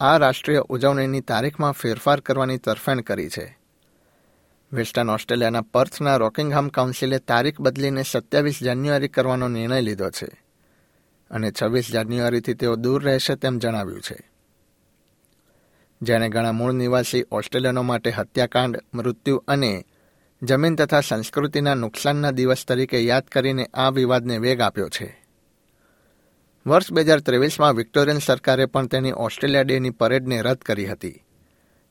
આ રાષ્ટ્રીય ઉજવણીની તારીખમાં ફેરફાર કરવાની તરફેણ કરી છે. વેસ્ટર્ન ઓસ્ટ્રેલિયાના પર્થના રોકિંગહામ કાઉન્સિલે તારીખ બદલીને સત્યાવીસ જાન્યુઆરી કરવાનો નિર્ણય લીધો છે અને છવ્વીસ જાન્યુઆરીથી તેઓ દૂર રહેશે તેમ જણાવ્યું છે. જેણે ઘણા મૂળ નિવાસી ઓસ્ટ્રેલિયનો માટે હત્યાકાંડ, મૃત્યુ અને જમીન તથા સંસ્કૃતિના નુકસાનના દિવસ તરીકે યાદ કરીને આ વિવાદને વેગ આપ્યો છે. વર્ષ બે હજાર ત્રેવીસમાં વિક્ટોરિયન સરકારે પણ તેની ઓસ્ટ્રેલિયા ડેની પરેડને રદ કરી હતી.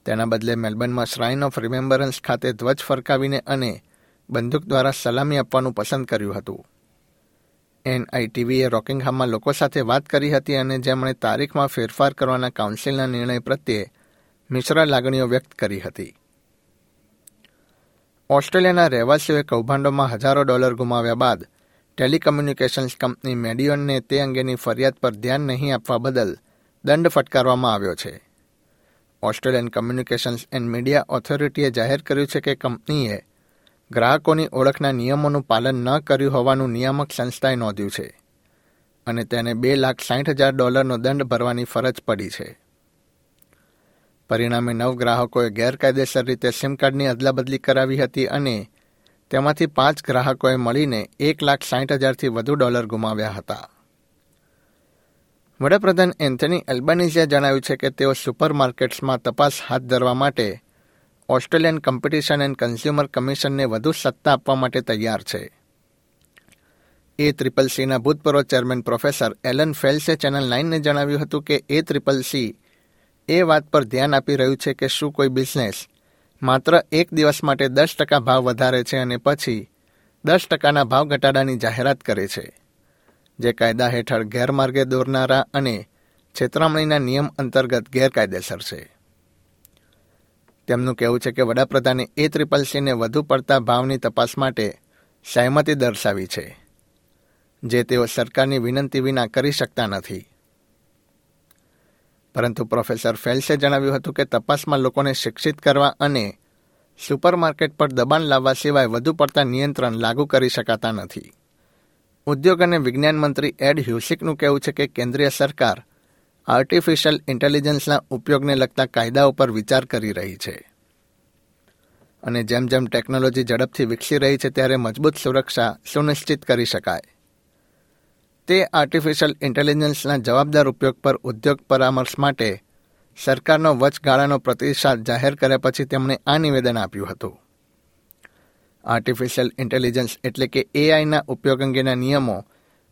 તેના બદલે મેલબર્નમાં શ્રાઇન ઓફ રિમેમ્બરન્સ ખાતે ધ્વજ ફરકાવીને અને બંદૂક દ્વારા સલામી આપવાનું પસંદ કર્યું હતું. એનઆઈટીવીએ રોકિંગહામમાં લોકો સાથે વાત કરી હતી અને જેમણે તારીખમાં ફેરફાર કરવાના કાઉન્સિલના નિર્ણય પ્રત્યે મિશ્ર લાગણીઓ વ્યક્ત કરી હતી. ઓસ્ટ્રેલિયાના રહેવાસીઓએ કૌભાંડોમાં હજારો ડોલર ગુમાવ્યા બાદ ટેલિકમ્યુનિકેશન્સ કંપની મેડિયોનને તે અંગેની ફરિયાદ પર ધ્યાન નહીં આપવા બદલ દંડ ફટકારવામાં આવ્યો છે. ઓસ્ટ્રેલિયન કમ્યુનિકેશન્સ એન્ડ મીડિયા ઓથોરિટીએ જાહેર કર્યું છે કે કંપનીએ ગ્રાહકોની ઓળખના નિયમોનું પાલન ન કર્યું હોવાનું નિયામક સંસ્થાએ નોંધ્યું છે અને તેને બે લાખ સાઠ હજાર ડોલરનો દંડ ભરવાની ફરજ પડી છે. પરિણામે નવ ગ્રાહકોએ ગેરકાયદેસર રીતે સિમ કાર્ડની અદલાબદલી કરાવી હતી અને તેમાંથી પાંચ ગ્રાહકોએ મળીને એક લાખ સાઠ હજારથી વધુ ડોલર ગુમાવ્યા હતા. વડાપ્રધાન એન્થની એલ્બાનીઝે જણાવ્યું છે કે તેઓ સુપરમાર્કેટ્સમાં તપાસ હાથ ધરવા માટે ઓસ્ટ્રેલિયન કોમ્પિટિશન એન્ડ કન્ઝ્યુમર કમિશનને વધુ સત્તા આપવા માટે તૈયાર છે. એ ત્રિપલ સીના ભૂતપૂર્વ ચેરમેન પ્રોફેસર એલન ફેલ્સે ચેનલ નાઇનને જણાવ્યું હતું કે એ ત્રિપલ સી એ વાત પર ધ્યાન આપી રહ્યું છે કે શું કોઈ બિઝનેસ માત્ર એક દિવસ માટે દસ ટકા ભાવ વધારે છે અને પછી દસ ટકાના ભાવ ઘટાડાની જાહેરાત કરે છે. જે કાયદા હેઠળ ગેરમાર્ગે દોરનારા અને છેતરામણીના નિયમ અંતર્ગત ગેરકાયદેસર છે. તેમનું કહેવું છે કે વડાપ્રધાને એ ત્રિપલ સીને વધુ પડતા ભાવની તપાસ માટે સહેમતિ દર્શાવી છે, જે તેઓ સરકારની વિનંતી વિના કરી શકતા નથી. પરંતુ પ્રોફેસર ફેલ્સે જણાવ્યું હતું કે તપાસમાં લોકોને શિક્ષિત કરવા અને સુપરમાર્કેટ પર દબાણ લાવવા સિવાય વધુ પડતા નિયંત્રણ લાગુ કરી શકાતા નથી. ઉદ્યોગ અને વિજ્ઞાન મંત્રી એડ હ્યુસિકનું કહેવું છે કે કેન્દ્રીય સરકાર આર્ટિફિશિયલ ઇન્ટેલિજન્સના ઉપયોગને લગતા કાયદાઓ પર વિચાર કરી રહી છે. અને જેમ જેમ ટેકનોલોજી ઝડપથી વિકસી રહી છે, ત્યારે મજબૂત સુરક્ષા સુનિશ્ચિત કરી શકાય. તે આર્ટિફિશિયલ ઇન્ટેલિજન્સના જવાબદાર ઉપયોગ પર ઉદ્યોગ પરામર્શ માટે સરકારનો વચગાળાનો પ્રતિસાદ જાહેર કર્યા પછી તેમણે આ નિવેદન આપ્યું હતું. આર્ટિફિશિયલ ઇન્ટેલિજન્સ એટલે કે એઆઈના ઉપયોગ અંગેના નિયમો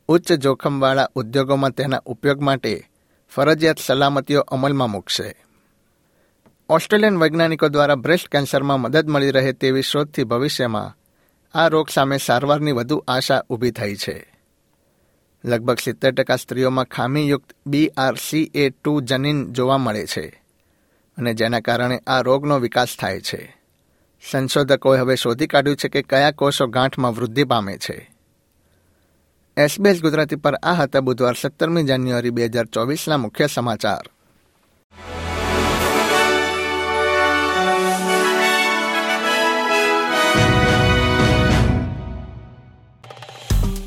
ઉચ્ચ જોખમવાળા ઉદ્યોગોમાં તેના ઉપયોગ માટે ફરજિયાત સલામતીઓ અમલમાં મૂકશે. ઓસ્ટ્રેલિયન વૈજ્ઞાનિકો દ્વારા બ્રેસ્ટ કેન્સરમાં મદદ મળી રહે તેવી શોધથી ભવિષ્યમાં આ રોગ સામે સારવારની વધુ આશા ઊભી થઈ છે. લગભગ સિત્તેર ટકા સ્ત્રીઓમાં ખામીયુક્ત બીઆરસી એ ટુ જનીન જોવા મળે છે અને જેના કારણે આ રોગનો વિકાસ થાય છે. સંશોધકોએ હવે શોધી કાઢ્યું છે કે કયા કોષો ગાંઠમાં વૃદ્ધિ પામે છે. એસબીએસ ગુજરાતી પર આ હતા બુધવાર સત્તરમી જાન્યુઆરી બે હજાર ચોવીસના મુખ્ય સમાચાર.